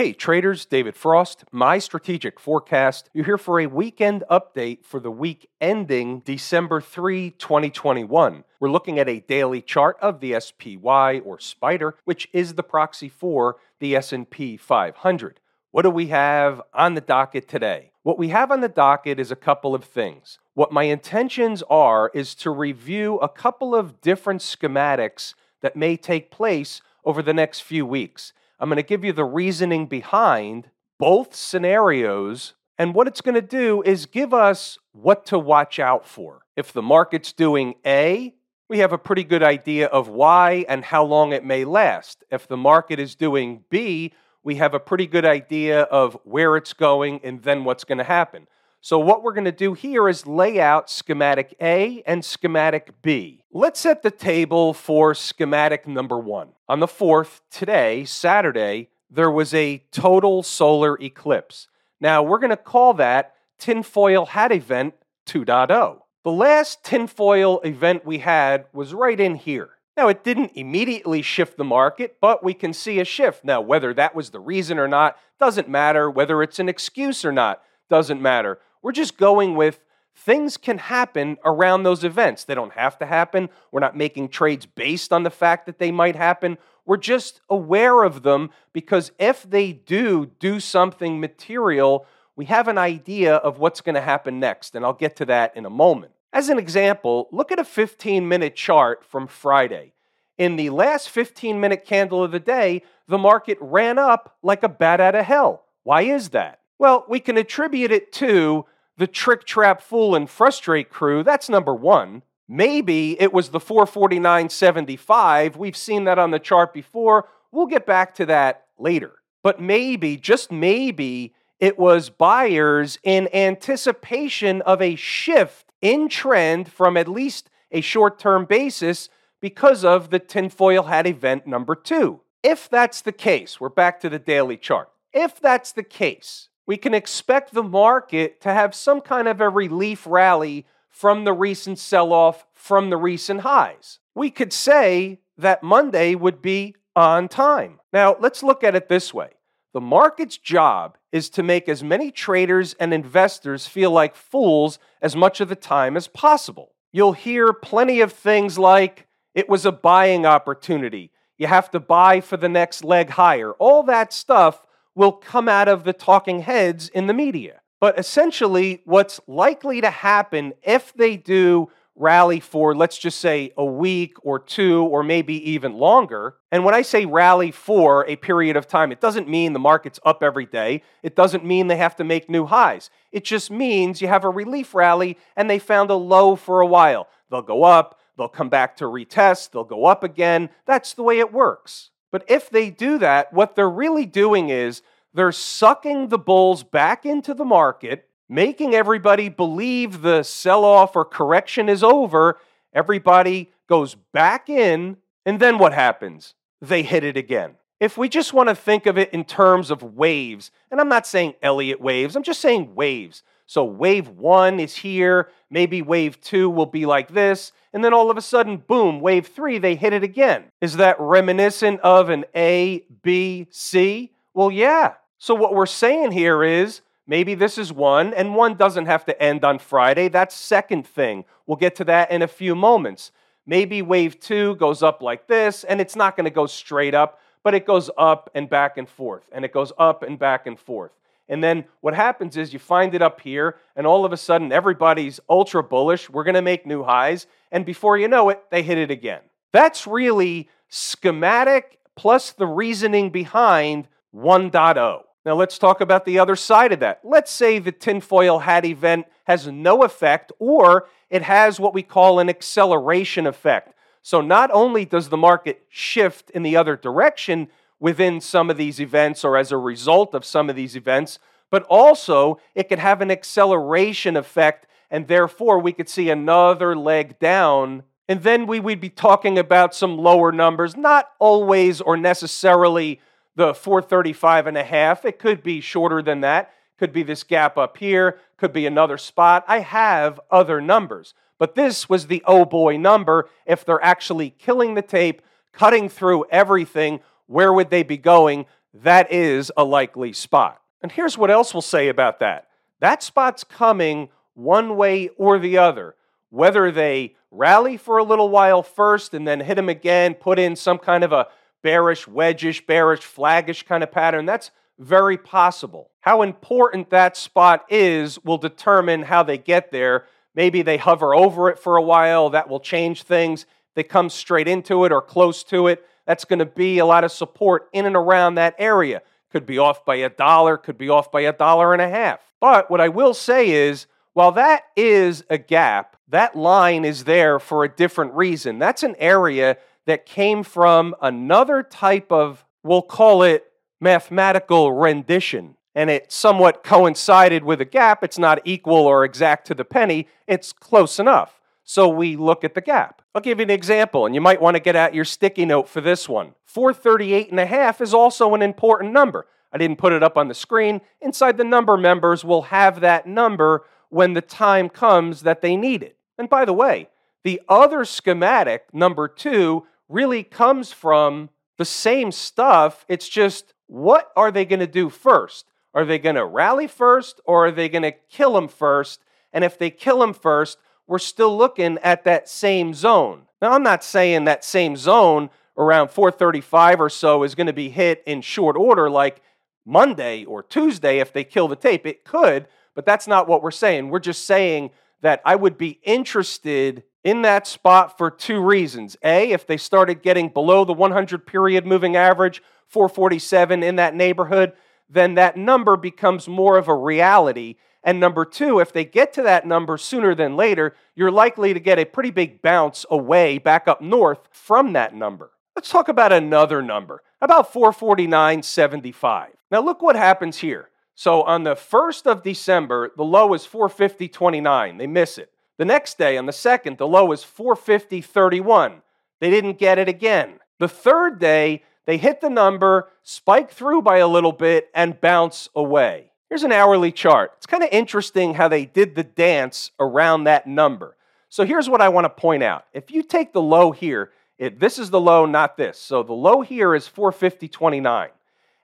Hey traders, David Frost, my strategic forecast. You're here for a weekend update for the week ending December 3, 2021. We're looking at a daily chart of the SPY or Spider, which is the proxy for the S&P 500. What do we have on the docket today? What we have on the docket is a couple of things. What my intentions are is to review a couple of different schematics that may take place over the next few weeks. I'm going to give you the reasoning behind both scenarios. And what it's going to do is give us what to watch out for. If the market's doing A, we have a pretty good idea of why and how long it may last. If the market is doing B, we have a pretty good idea of where it's going and then what's going to happen. So, what we're going to do here is lay out schematic A and schematic B. Let's set the table for schematic number one. On the 4th, today, Saturday, there was a total solar eclipse. Now, we're going to call that tinfoil hat event 2.0. The last tinfoil event we had was right in here. Now, it didn't immediately shift the market, but we can see a shift. Now, whether that was the reason or not doesn't matter. Whether it's an excuse or not doesn't matter. We're just going with things can happen around those events. They don't have to happen. We're not making trades based on the fact that they might happen. We're just aware of them because if they do do something material, we have an idea of what's going to happen next. And I'll get to that in a moment. As an example, look at a 15 minute chart from Friday. In the last 15 minute candle of the day, the market ran up like a bat out of hell. Why is that? Well, we can attribute it to the trick, trap, fool, and frustrate crew. That's number one. Maybe it was the 449.75. We've seen that on the chart before. We'll get back to that later. But maybe, just maybe, it was buyers in anticipation of a shift in trend from at least a short term basis because of the tinfoil hat event number two. If that's the case, we're back to the daily chart. If that's the case, we can expect the market to have some kind of a relief rally from the recent sell off from the recent highs. We could say that Monday would be on time. Now, let's look at it this way the market's job is to make as many traders and investors feel like fools as much of the time as possible. You'll hear plenty of things like, it was a buying opportunity. You have to buy for the next leg higher. All that stuff will come out of the talking heads in the media. But essentially, what's likely to happen if they do rally for, let's just say, a week or two, or maybe even longer. And when I say rally for a period of time, it doesn't mean the market's up every day. It doesn't mean they have to make new highs. It just means you have a relief rally and they found a low for a while. They'll go up, they'll come back to retest, they'll go up again. That's the way it works. But if they do that, what they're really doing is they're sucking the bulls back into the market, making everybody believe the sell off or correction is over. Everybody goes back in, and then what happens? They hit it again. If we just want to think of it in terms of waves, and I'm not saying Elliott waves, I'm just saying waves. So wave one is here, maybe wave two will be like this, and then all of a sudden, boom, wave three, they hit it again. Is that reminiscent of an A, B, C? Well, yeah. So what we're saying here is maybe this is one, and one doesn't have to end on Friday. That's second thing. We'll get to that in a few moments. Maybe wave two goes up like this, and it's not going to go straight up, but it goes up and back and forth, and it goes up and back and forth. And then what happens is you find it up here, and all of a sudden everybody's ultra bullish. We're going to make new highs. And before you know it, they hit it again. That's really schematic plus the reasoning behind 1.0. Now let's talk about the other side of that. Let's say the tinfoil hat event has no effect, or it has what we call an acceleration effect. So not only does the market shift in the other direction, within some of these events or as a result of some of these events, but also it could have an acceleration effect, and therefore we could see another leg down. And then we would be talking about some lower numbers, not always or necessarily the 435 and a half. It could be shorter than that. Could be this gap up here, could be another spot. I have other numbers, but this was the oh boy number. If they're actually killing the tape, cutting through everything, where would they be going? that is a likely spot. And here's what else we'll say about that that spot's coming one way or the other. Whether they rally for a little while first and then hit them again, put in some kind of a bearish, wedgish, bearish, flaggish kind of pattern, that's very possible. How important that spot is will determine how they get there. Maybe they hover over it for a while, that will change things. They come straight into it or close to it. That's going to be a lot of support in and around that area. Could be off by a dollar, could be off by a dollar and a half. But what I will say is, while that is a gap, that line is there for a different reason. That's an area that came from another type of, we'll call it mathematical rendition. And it somewhat coincided with a gap. It's not equal or exact to the penny, it's close enough. So we look at the gap. I'll give you an example, and you might want to get out your sticky note for this one. 438 and a half is also an important number. I didn't put it up on the screen. Inside the number members will have that number when the time comes that they need it. And by the way, the other schematic, number two, really comes from the same stuff. It's just what are they going to do first? Are they going to rally first or are they going to kill them first? And if they kill them first, we're still looking at that same zone. Now, I'm not saying that same zone around 435 or so is going to be hit in short order like Monday or Tuesday if they kill the tape. It could, but that's not what we're saying. We're just saying that I would be interested in that spot for two reasons. A, if they started getting below the 100 period moving average, 447 in that neighborhood, then that number becomes more of a reality. And number two, if they get to that number sooner than later, you're likely to get a pretty big bounce away back up north from that number. Let's talk about another number, about 449.75. Now, look what happens here. So on the 1st of December, the low is 450.29. They miss it. The next day, on the 2nd, the low is 450.31. They didn't get it again. The third day, they hit the number, spike through by a little bit, and bounce away. Here's an hourly chart. It's kind of interesting how they did the dance around that number. So here's what I want to point out. If you take the low here, it, this is the low, not this. So the low here is 450.29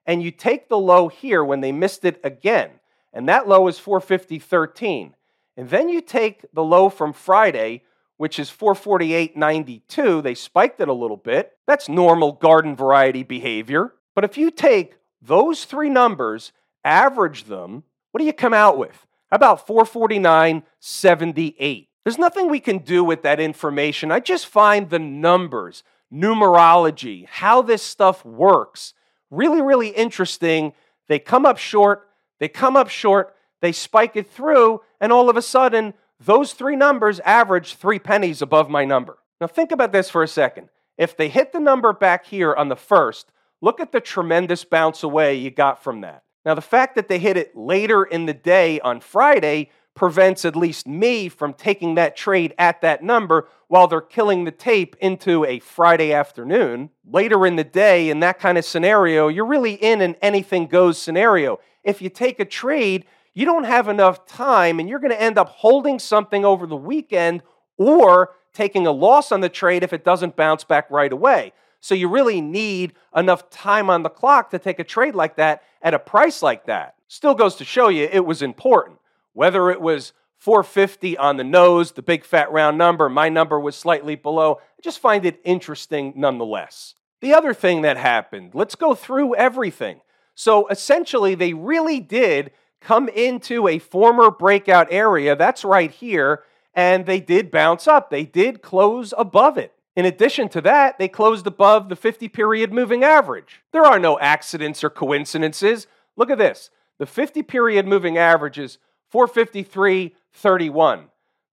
and you take the low here when they missed it again, and that low is 450.13. And then you take the low from Friday, which is 448.92. They spiked it a little bit. That's normal garden variety behavior. But if you take those three numbers, average them, what do you come out with? How about 449.78? There's nothing we can do with that information. I just find the numbers, numerology, how this stuff works really, really interesting. They come up short, they come up short, they spike it through, and all of a sudden, those three numbers average three pennies above my number. Now, think about this for a second. If they hit the number back here on the first, look at the tremendous bounce away you got from that. Now, the fact that they hit it later in the day on Friday prevents at least me from taking that trade at that number while they're killing the tape into a Friday afternoon. Later in the day, in that kind of scenario, you're really in an anything goes scenario. If you take a trade, you don't have enough time and you're going to end up holding something over the weekend or taking a loss on the trade if it doesn't bounce back right away. So you really need enough time on the clock to take a trade like that at a price like that. Still goes to show you it was important. Whether it was 450 on the nose, the big fat round number, my number was slightly below. I just find it interesting nonetheless. The other thing that happened, let's go through everything. So essentially, they really did come into a former breakout area, that's right here, and they did bounce up. They did close above it. In addition to that, they closed above the 50 period moving average. There are no accidents or coincidences. Look at this. The 50 period moving average is 453.31.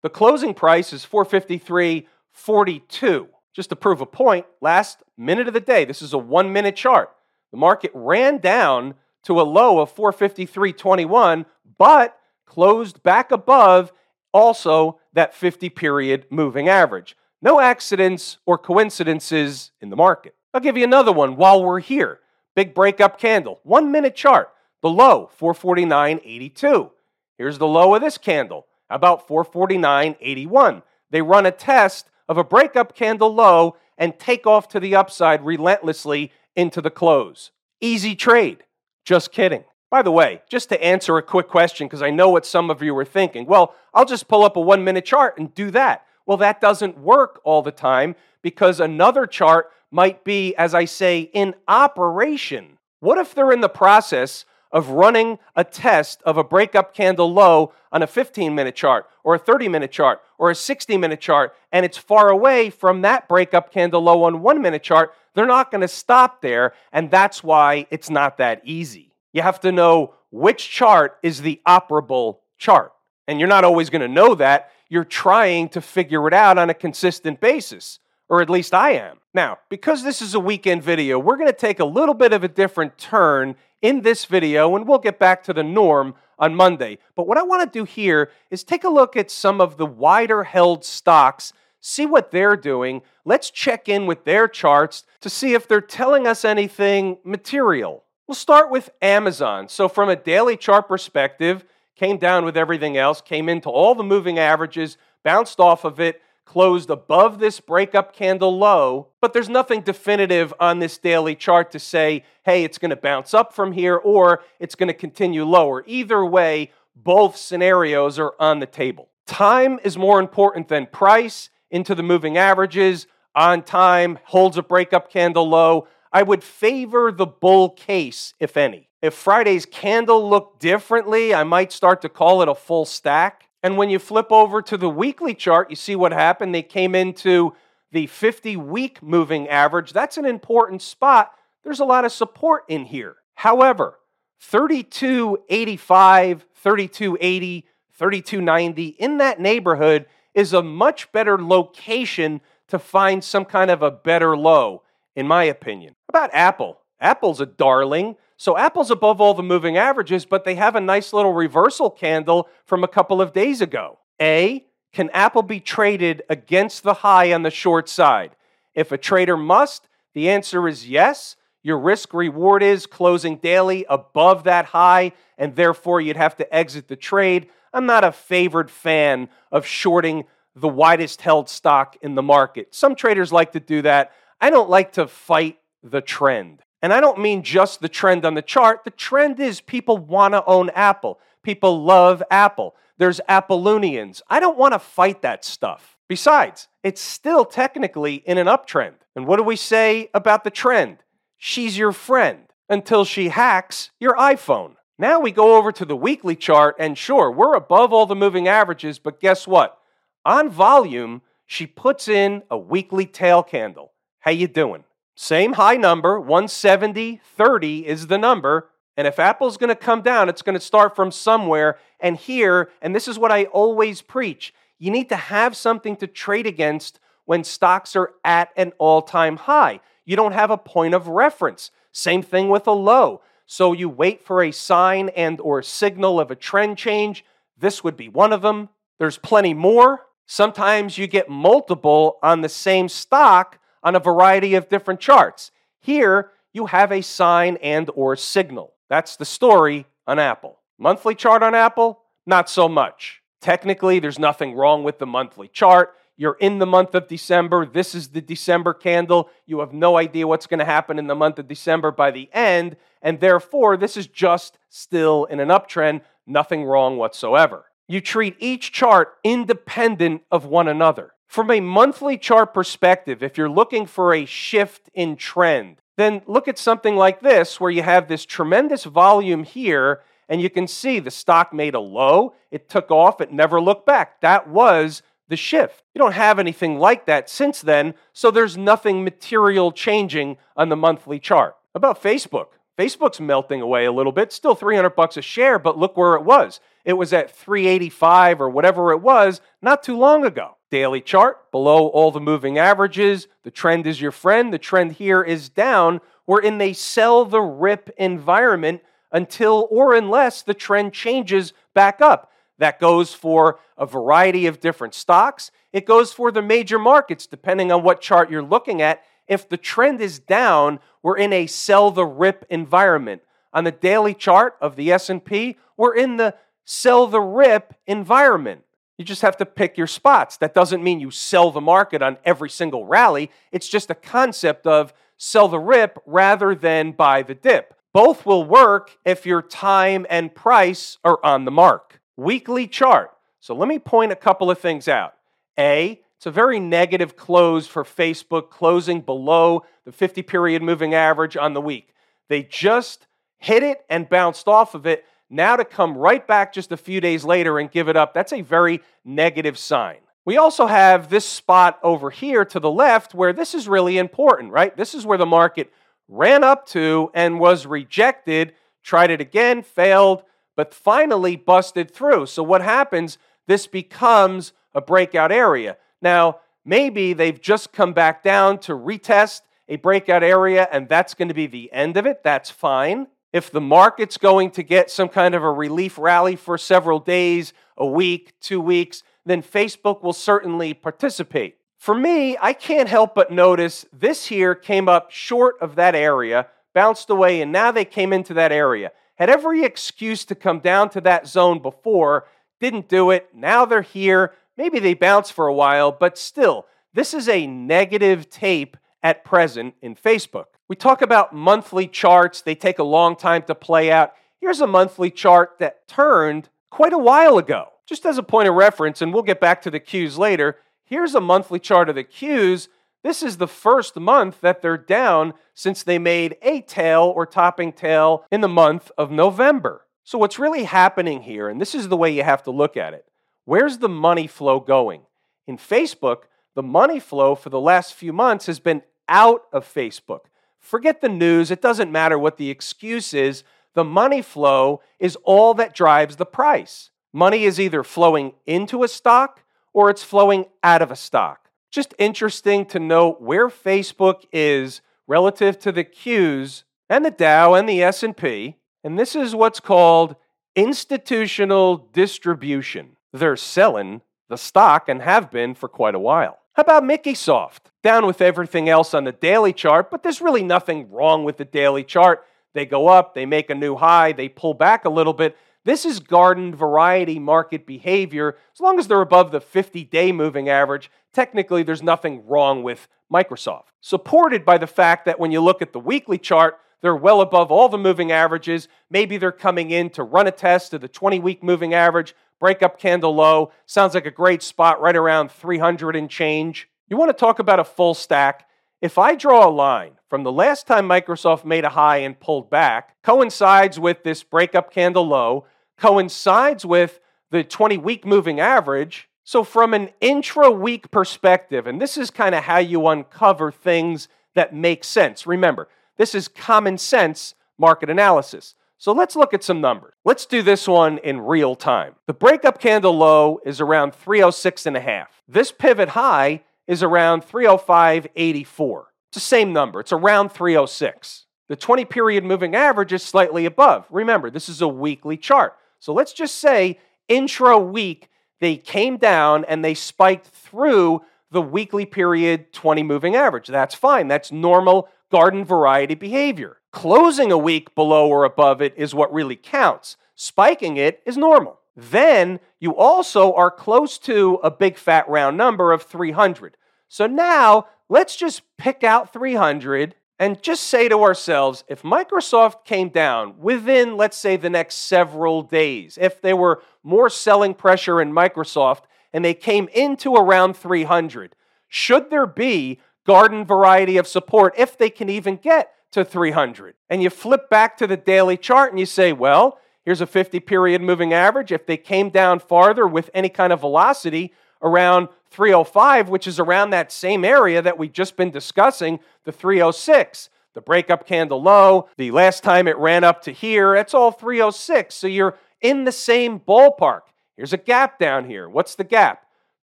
The closing price is 453.42. Just to prove a point, last minute of the day, this is a one minute chart. The market ran down to a low of 453.21, but closed back above also that 50 period moving average. No accidents or coincidences in the market. I'll give you another one while we're here. Big breakup candle, one minute chart. The low, 449.82. Here's the low of this candle, about 449.81. They run a test of a breakup candle low and take off to the upside relentlessly into the close. Easy trade. Just kidding. By the way, just to answer a quick question, because I know what some of you were thinking, well, I'll just pull up a one minute chart and do that. Well, that doesn't work all the time because another chart might be, as I say, in operation. What if they're in the process of running a test of a breakup candle low on a 15 minute chart or a 30 minute chart or a 60 minute chart and it's far away from that breakup candle low on one minute chart? They're not going to stop there, and that's why it's not that easy you have to know which chart is the operable chart. And you're not always going to know that. You're trying to figure it out on a consistent basis, or at least I am. Now, because this is a weekend video, we're going to take a little bit of a different turn in this video, and we'll get back to the norm on Monday. But what I want to do here is take a look at some of the wider held stocks, see what they're doing. Let's check in with their charts to see if they're telling us anything material. We'll start with Amazon. So, from a daily chart perspective, came down with everything else, came into all the moving averages, bounced off of it, closed above this breakup candle low, but there's nothing definitive on this daily chart to say, hey, it's going to bounce up from here or it's going to continue lower. Either way, both scenarios are on the table. Time is more important than price into the moving averages. On time holds a breakup candle low. I would favor the bull case, if any. If Friday's candle looked differently, I might start to call it a full stack. And when you flip over to the weekly chart, you see what happened. They came into the 50 week moving average. That's an important spot. There's a lot of support in here. However, 3285, 3280, 3290 in that neighborhood is a much better location to find some kind of a better low in my opinion. About Apple. Apple's a darling. So Apple's above all the moving averages, but they have a nice little reversal candle from a couple of days ago. A, can Apple be traded against the high on the short side? If a trader must, the answer is yes. Your risk reward is closing daily above that high, and therefore you'd have to exit the trade. I'm not a favored fan of shorting the widest held stock in the market. Some traders like to do that. I don't like to fight the trend. And I don't mean just the trend on the chart. The trend is people want to own Apple. People love Apple. There's Appleunians. I don't want to fight that stuff. Besides, it's still technically in an uptrend. And what do we say about the trend? She's your friend until she hacks your iPhone. Now we go over to the weekly chart, and sure, we're above all the moving averages, but guess what? On volume, she puts in a weekly tail candle. How you doing? Same high number, 170, 30 is the number. And if Apple's going to come down, it's going to start from somewhere. And here, and this is what I always preach, you need to have something to trade against when stocks are at an all-time high. You don't have a point of reference. Same thing with a low. So you wait for a sign and or signal of a trend change. This would be one of them. There's plenty more. Sometimes you get multiple on the same stock on a variety of different charts. Here, you have a sign and or signal. That's the story on Apple. Monthly chart on Apple? Not so much. Technically, there's nothing wrong with the monthly chart. You're in the month of December. This is the December candle. You have no idea what's going to happen in the month of December by the end. And therefore, this is just still in an uptrend. Nothing wrong whatsoever. You treat each chart independent of one another. From a monthly chart perspective, if you're looking for a shift in trend, then look at something like this where you have this tremendous volume here and you can see the stock made a low, it took off, it never looked back. That was the shift. You don't have anything like that since then, so there's nothing material changing on the monthly chart. About Facebook, Facebook's melting away a little bit, still 300 bucks a share, but look where it was. It was at 385 or whatever it was not too long ago daily chart below all the moving averages. The trend is your friend. The trend here is down. We're in a sell the rip environment until or unless the trend changes back up. That goes for a variety of different stocks. It goes for the major markets depending on what chart you're looking at. If the trend is down, we're in a sell the rip environment. On the daily chart of the S&P, we're in the sell the rip environment. You just have to pick your spots. That doesn't mean you sell the market on every single rally. It's just a concept of sell the rip rather than buy the dip. Both will work if your time and price are on the mark. Weekly chart. So let me point a couple of things out. A, it's a very negative close for Facebook, closing below the 50 period moving average on the week. They just hit it and bounced off of it. Now to come right back just a few days later and give it up, that's a very negative sign. We also have this spot over here to the left where this is really important, right? This is where the market ran up to and was rejected, tried it again, failed, but finally busted through. So what happens? This becomes a breakout area. Now, maybe they've just come back down to retest a breakout area and that's going to be the end of it. That's fine. If the market's going to get some kind of a relief rally for several days, a week, two weeks, then Facebook will certainly participate. For me, I can't help but notice this here came up short of that area, bounced away, and now they came into that area. Had every excuse to come down to that zone before, didn't do it. Now they're here. Maybe they bounce for a while, but still, this is a negative tape at present in Facebook. We talk about monthly charts, they take a long time to play out. Here's a monthly chart that turned quite a while ago. Just as a point of reference, and we'll get back to the Qs later, here's a monthly chart of the Qs. This is the first month that they're down since they made a tail or topping tail in the month of November. So, what's really happening here, and this is the way you have to look at it Where's the money flow going? In Facebook, the money flow for the last few months has been out of Facebook. Forget the news, it doesn't matter what the excuse is. The money flow is all that drives the price. Money is either flowing into a stock or it's flowing out of a stock. Just interesting to note where Facebook is relative to the Qs and the Dow and the S&P, and this is what's called institutional distribution. They're selling the stock and have been for quite a while. How about Mickey Soft? Down with everything else on the daily chart, but there's really nothing wrong with the daily chart. They go up, they make a new high, they pull back a little bit. This is garden variety market behavior. As long as they're above the 50 day moving average, technically there's nothing wrong with Microsoft. Supported by the fact that when you look at the weekly chart, they're well above all the moving averages. Maybe they're coming in to run a test of the 20 week moving average, break up candle low. Sounds like a great spot right around 300 and change. You want to talk about a full stack? If I draw a line from the last time Microsoft made a high and pulled back, coincides with this breakup candle low, coincides with the 20 week moving average. So, from an intra week perspective, and this is kind of how you uncover things that make sense. Remember, this is common sense market analysis. So let's look at some numbers. Let's do this one in real time. The breakup candle low is around 306 and a half. This pivot high is around 305.84. It's the same number. It's around 306. The 20 period moving average is slightly above. Remember, this is a weekly chart. So let's just say intra week they came down and they spiked through the weekly period 20 moving average. That's fine. That's normal garden variety behavior. Closing a week below or above it is what really counts. Spiking it is normal. Then you also are close to a big fat round number of 300. So now let's just pick out 300 and just say to ourselves if Microsoft came down within, let's say, the next several days, if there were more selling pressure in Microsoft and they came into around 300, should there be garden variety of support if they can even get to 300. And you flip back to the daily chart and you say, well, here's a 50 period moving average. If they came down farther with any kind of velocity around 305, which is around that same area that we've just been discussing, the 306, the breakup candle low, the last time it ran up to here, it's all 306. So you're in the same ballpark. Here's a gap down here. What's the gap?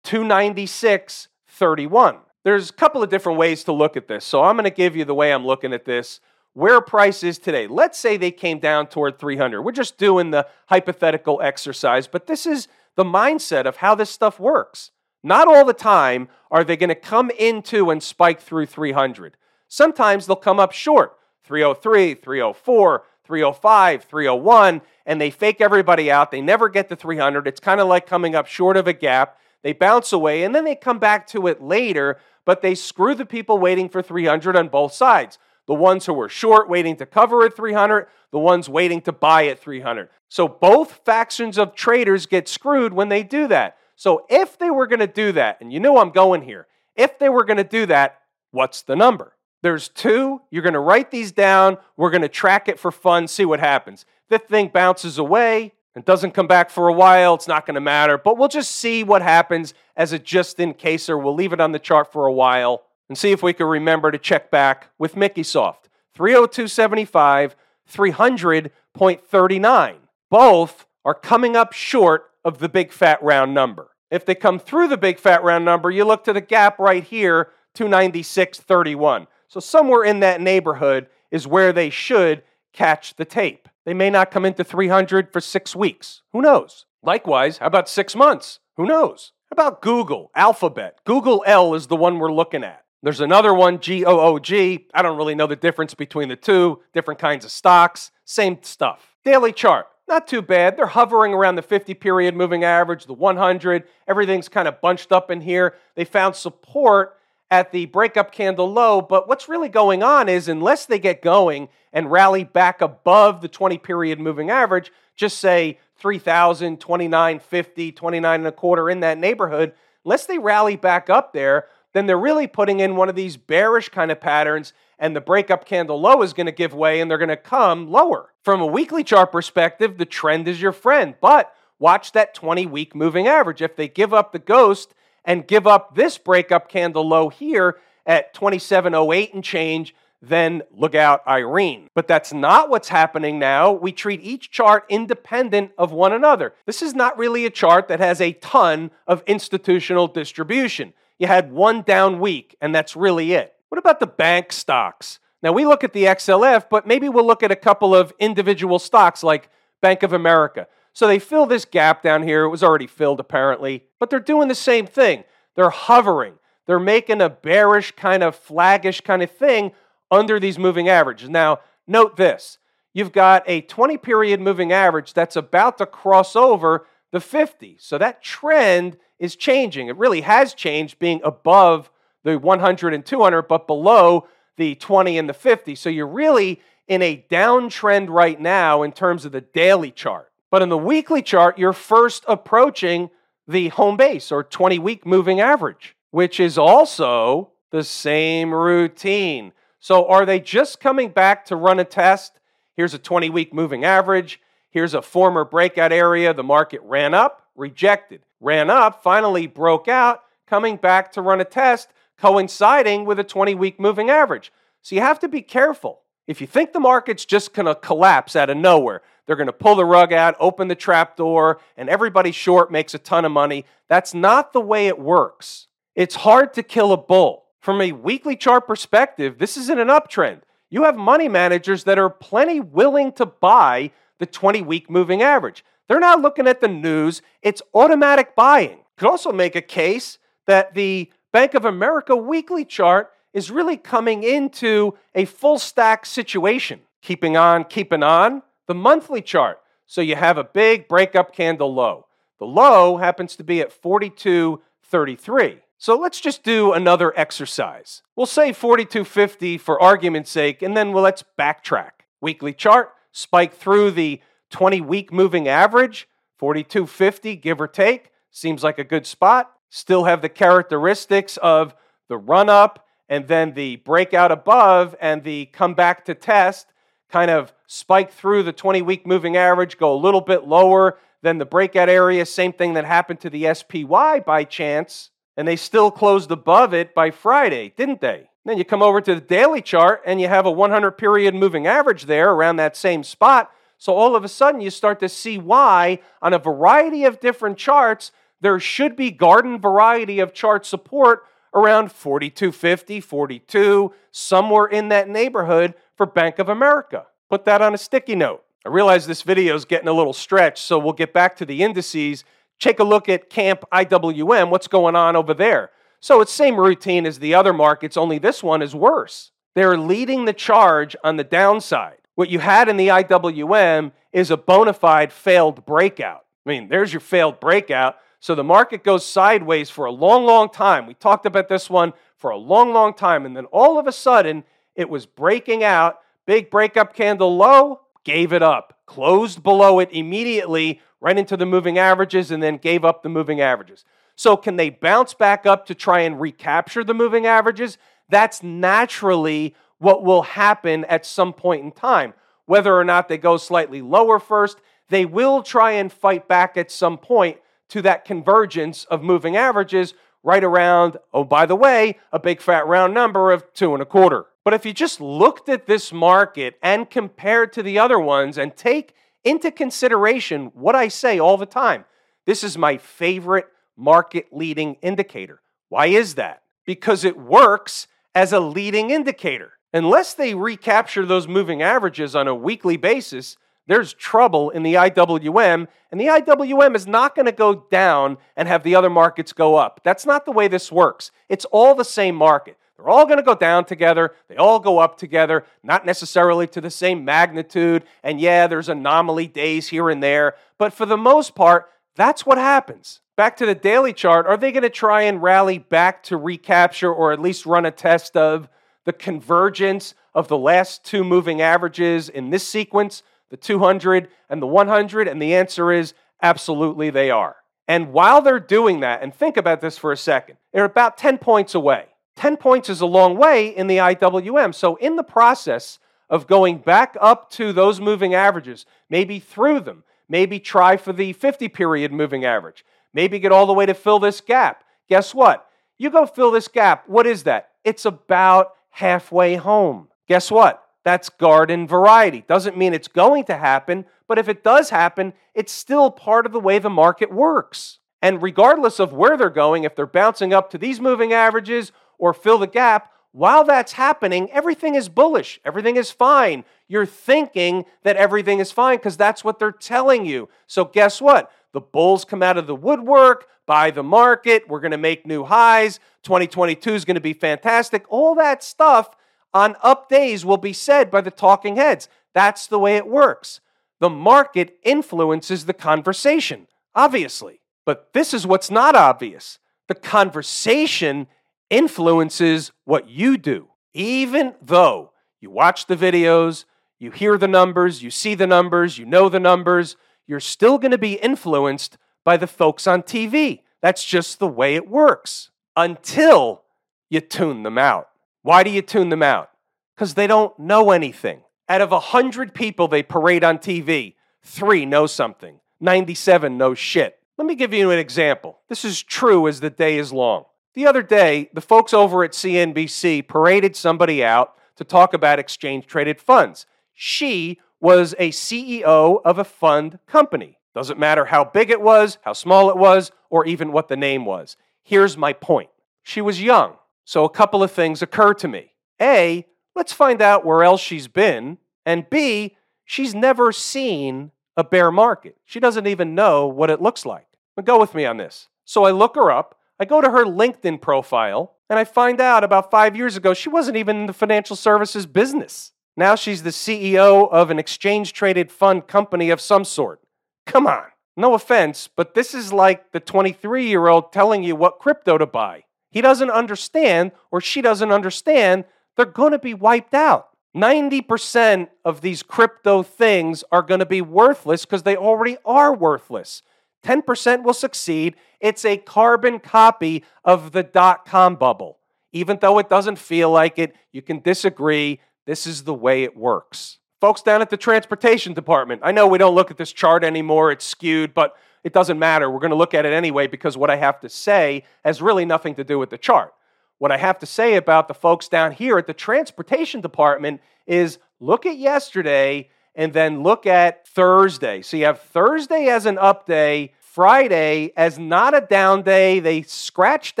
296.31. There's a couple of different ways to look at this. So I'm going to give you the way I'm looking at this. Where price is today. Let's say they came down toward 300. We're just doing the hypothetical exercise, but this is the mindset of how this stuff works. Not all the time are they going to come into and spike through 300. Sometimes they'll come up short 303, 304, 305, 301, and they fake everybody out. They never get to 300. It's kind of like coming up short of a gap. They bounce away, and then they come back to it later but they screw the people waiting for 300 on both sides. the ones who were short waiting to cover at 300, the ones waiting to buy at 300. So both factions of traders get screwed when they do that. So if they were going to do that, and you know I'm going here, if they were going to do that, what's the number? There's two. You're going to write these down. We're going to track it for fun, see what happens. If the thing bounces away and doesn't come back for a while, it's not going to matter. But we'll just see what happens as a just in case, or we'll leave it on the chart for a while and see if we can remember to check back with Mickeysoft. 302.75, 300.39. Both are coming up short of the big fat round number. If they come through the big fat round number, you look to the gap right here, 296.31. So somewhere in that neighborhood is where they should catch the tape. They may not come into 300 for six weeks. Who knows? Likewise, how about six months? Who knows? How about Google, Alphabet? Google L is the one we're looking at. There's another one, G O O G. I don't really know the difference between the two, different kinds of stocks, same stuff. Daily chart, not too bad. They're hovering around the 50 period moving average, the 100. Everything's kind of bunched up in here. They found support at the breakup candle low, but what's really going on is unless they get going and rally back above the 20 period moving average, just say 3,000, 29.50, 29 and a quarter in that neighborhood, unless they rally back up there, then they're really putting in one of these bearish kind of patterns, and the breakup candle low is going to give way and they're going to come lower. From a weekly chart perspective, the trend is your friend, but watch that 20 week moving average. If they give up the ghost and give up this breakup candle low here at 2708 and change, then look out, Irene. But that's not what's happening now. We treat each chart independent of one another. This is not really a chart that has a ton of institutional distribution you had one down week, and that's really it. What about the bank stocks? Now, we look at the XLF, but maybe we'll look at a couple of individual stocks like Bank of America. So they fill this gap down here. It was already filled, apparently, but they're doing the same thing. They're hovering, they're making a bearish, kind of flaggish kind of thing under these moving averages. Now, note this you've got a 20 period moving average that's about to cross over the 50. So that trend is changing. It really has changed, being above the 100 and 200, but below the 20 and the 50. So you're really in a downtrend right now in terms of the daily chart. But in the weekly chart, you're first approaching the home base or 20 week moving average, which is also the same routine. So are they just coming back to run a test? Here's a 20 week moving average. Here's a former breakout area. The market ran up, rejected, ran up, finally broke out, coming back to run a test, coinciding with a 20 week moving average. So you have to be careful. If you think the market's just going to collapse out of nowhere, they're going to pull the rug out, open the trap door, and everybody short makes a ton of money. That's not the way it works. It's hard to kill a bull. From a weekly chart perspective, this isn't an uptrend. You have money managers that are plenty willing to buy the 20 week moving average. They're not looking at the news, it's automatic buying. Could also make a case that the Bank of America weekly chart is really coming into a full stack situation. Keeping on, keeping on. The monthly chart. So you have a big breakup candle low. The low happens to be at 42.33. So let's just do another exercise. We'll say 42.50 for argument's sake, and then we'll, let's backtrack. Weekly chart, spike through the 20 week moving average, 4250, give or take, seems like a good spot. Still have the characteristics of the run up and then the breakout above and the come back to test, kind of spike through the 20 week moving average, go a little bit lower than the breakout area. Same thing that happened to the SPY by chance. And they still closed above it by Friday, didn't they? Then you come over to the daily chart and you have a 100 period moving average there around that same spot. So all of a sudden you start to see why on a variety of different charts there should be garden variety of chart support around 4250, 42, somewhere in that neighborhood for Bank of America. Put that on a sticky note. I realize this video is getting a little stretched, so we'll get back to the indices. Take a look at Camp IWM, what's going on over there. So it's same routine as the other markets, only this one is worse. They're leading the charge on the downside. What you had in the IWM is a bona fide failed breakout. I mean, there's your failed breakout. So the market goes sideways for a long, long time. We talked about this one for a long, long time. And then all of a sudden, It was breaking out, big breakup candle low, gave it up, closed below it immediately, right into the moving averages, and then gave up the moving averages. So, can they bounce back up to try and recapture the moving averages? That's naturally what will happen at some point in time. Whether or not they go slightly lower first, they will try and fight back at some point to that convergence of moving averages right around, oh, by the way, a big fat round number of two and a quarter. But if you just looked at this market and compared to the other ones and take into consideration what I say all the time, this is my favorite market leading indicator. Why is that? Because it works as a leading indicator. Unless they recapture those moving averages on a weekly basis, there's trouble in the IWM, and the IWM is not going to go down and have the other markets go up. That's not the way this works. It's all the same market. They're all going to go down together. They all go up together, not necessarily to the same magnitude. And yeah, there's anomaly days here and there. But for the most part, that's what happens. Back to the daily chart, are they going to try and rally back to recapture or at least run a test of the convergence of the last two moving averages in this sequence? The 200 and the 100? And the answer is absolutely they are. And while they're doing that, and think about this for a second, they're about 10 points away. 10 points is a long way in the IWM. So, in the process of going back up to those moving averages, maybe through them, maybe try for the 50 period moving average, maybe get all the way to fill this gap. Guess what? You go fill this gap. What is that? It's about halfway home. Guess what? That's garden variety. Doesn't mean it's going to happen, but if it does happen, it's still part of the way the market works. And regardless of where they're going, if they're bouncing up to these moving averages or fill the gap, while that's happening, everything is bullish. Everything is fine. You're thinking that everything is fine because that's what they're telling you. So, guess what? The bulls come out of the woodwork, buy the market, we're going to make new highs. 2022 is going to be fantastic. All that stuff on up days will be said by the talking heads. That's the way it works. The market influences the conversation, obviously. But this is what's not obvious the conversation influences what you do. Even though you watch the videos, you hear the numbers, you see the numbers, you know the numbers, you're still going to be influenced by the folks on TV. That's just the way it works until you tune them out. Why do you tune them out? Because they don't know anything. Out of 100 people they parade on TV, three know something, 97 know shit. Let me give you an example. This is true as the day is long. The other day, the folks over at CNBC paraded somebody out to talk about exchange traded funds. She was a CEO of a fund company. Doesn't matter how big it was, how small it was, or even what the name was. Here's my point she was young. So a couple of things occur to me. A, let's find out where else she's been. And B, she's never seen a bear market. She doesn't even know what it looks like. But go with me on this. So I look her up, I go to her LinkedIn profile, and I find out about five years ago she wasn't even in the financial services business. Now she's the CEO of an exchange traded fund company of some sort. Come on. No offense, but this is like the 23 year old telling you what crypto to buy he doesn't understand or she doesn't understand, they're going to be wiped out. 90% of these crypto things are going to be worthless because they already are worthless. 10% will succeed. It's a carbon copy of the dot com bubble. Even though it doesn't feel like it, you can disagree. This is the way it works. Folks down at the transportation department, I know we don't look at this chart anymore, it's skewed, but it doesn't matter. We're going to look at it anyway because what I have to say has really nothing to do with the chart. What I have to say about the folks down here at the transportation department is look at yesterday and then look at Thursday. So you have Thursday as an up day, Friday as not a down day. They scratched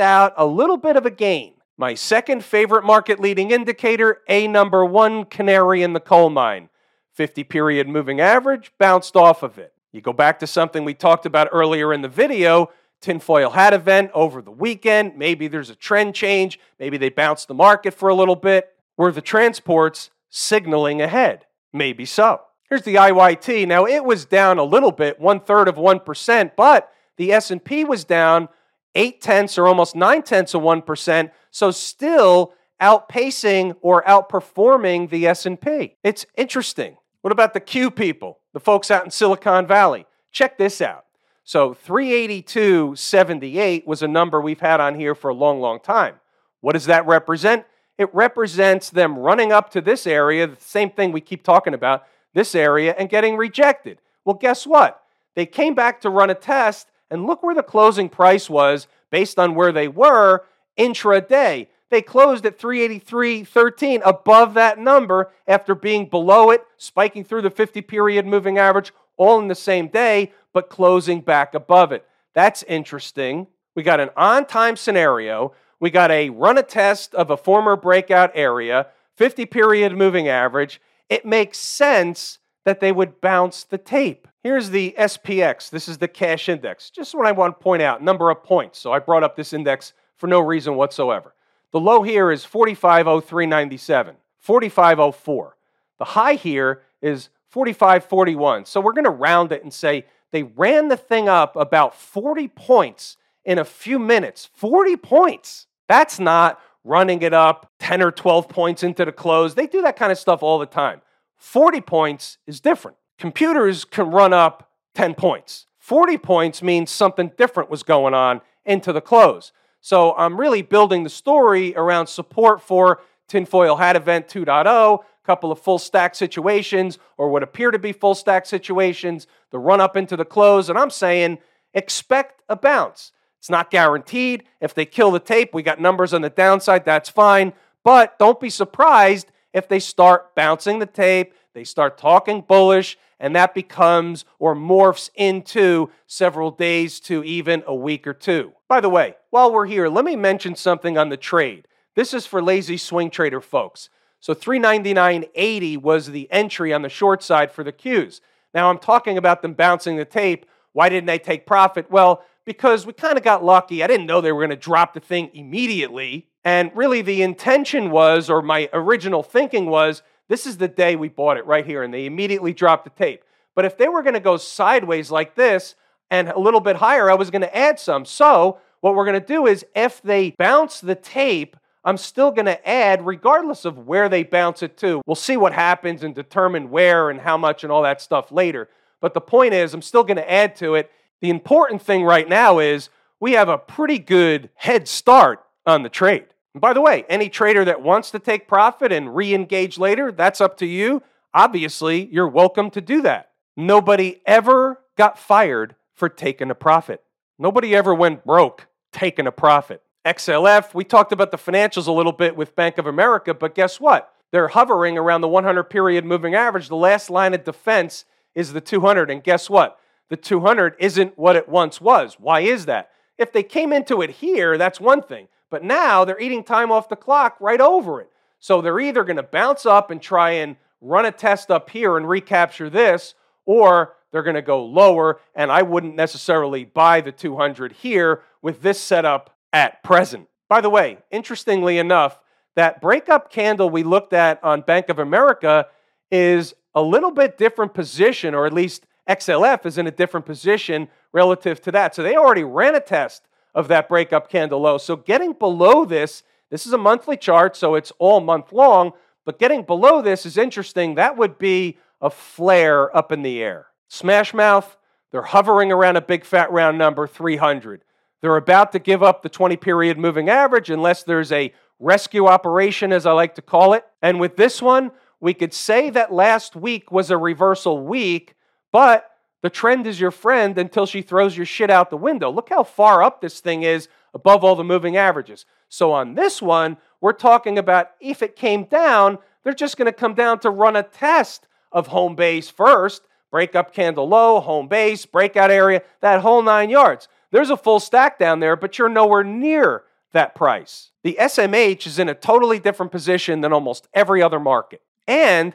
out a little bit of a gain. My second favorite market leading indicator, A number one canary in the coal mine. 50 period moving average bounced off of it. You go back to something we talked about earlier in the video tinfoil hat event over the weekend. Maybe there's a trend change. Maybe they bounce the market for a little bit. Were the transports signaling ahead? Maybe so. Here's the IYT. Now it was down a little bit, one third of one percent, but the S&P was down eight tenths or almost nine tenths of one percent. So still outpacing or outperforming the S&P. It's interesting. What about the Q people, the folks out in Silicon Valley? Check this out. So 382.78 was a number we've had on here for a long, long time. What does that represent? It represents them running up to this area, the same thing we keep talking about, this area, and getting rejected. Well, guess what? They came back to run a test, and look where the closing price was based on where they were intraday. They closed at 383.13 above that number after being below it, spiking through the 50 period moving average all in the same day, but closing back above it. That's interesting. We got an on time scenario. We got a run a test of a former breakout area, 50 period moving average. It makes sense that they would bounce the tape. Here's the SPX. This is the cash index. Just what I want to point out number of points. So I brought up this index for no reason whatsoever. The low here is 4503.97, 4504. The high here is 4541. So we're going to round it and say they ran the thing up about 40 points in a few minutes. 40 points. That's not running it up 10 or 12 points into the close. They do that kind of stuff all the time. 40 points is different. Computers can run up 10 points. 40 points means something different was going on into the close. So I'm really building the story around support for Tinfoil Hat Event 2.0, a couple of full stack situations or what appear to be full stack situations, the run up into the close. And I'm saying expect a bounce. It's not guaranteed. If they kill the tape, we got numbers on the downside, that's fine. But don't be surprised if they start bouncing the tape, they start talking bullish, and that becomes or morphs into several days to even a week or two. By the way, while we're here, let me mention something on the trade. This is for lazy swing trader folks. So 399.80 was the entry on the short side for the Qs. Now I'm talking about them bouncing the tape. Why didn't they take profit? Well, because we kind of got lucky. I didn't know they were going to drop the thing immediately. And really, the intention was, or my original thinking was, this is the day we bought it right here, and they immediately dropped the tape. But if they were going to go sideways like this and a little bit higher, I was going to add some. So, what we're going to do is if they bounce the tape, I'm still going to add regardless of where they bounce it to. We'll see what happens and determine where and how much and all that stuff later. But the point is, I'm still going to add to it. The important thing right now is we have a pretty good head start on the trade. By the way, any trader that wants to take profit and re engage later, that's up to you. Obviously, you're welcome to do that. Nobody ever got fired for taking a profit. Nobody ever went broke taking a profit. XLF, we talked about the financials a little bit with Bank of America, but guess what? They're hovering around the 100 period moving average. The last line of defense is the 200. And guess what? The 200 isn't what it once was. Why is that? If they came into it here, that's one thing. But now they're eating time off the clock right over it. So they're either going to bounce up and try and run a test up here and recapture this, or they're going to go lower. And I wouldn't necessarily buy the 200 here with this setup at present. By the way, interestingly enough, that breakup candle we looked at on Bank of America is a little bit different position, or at least XLF is in a different position relative to that. So they already ran a test of that breakup candle low. So getting below this, this is a monthly chart, so it's all month long, but getting below this is interesting. That would be a flare up in the air. Smash Mouth, they're hovering around a big fat round number, 300. They're about to give up the 20 period moving average unless there's a rescue operation, as I like to call it. And with this one, we could say that last week was a reversal week, but the trend is your friend until she throws your shit out the window. Look how far up this thing is above all the moving averages. So on this one, we're talking about if it came down, they're just going to come down to run a test of home base first, break up candle low, home base, breakout area, that whole nine yards. There's a full stack down there, but you're nowhere near that price. The SMH is in a totally different position than almost every other market. And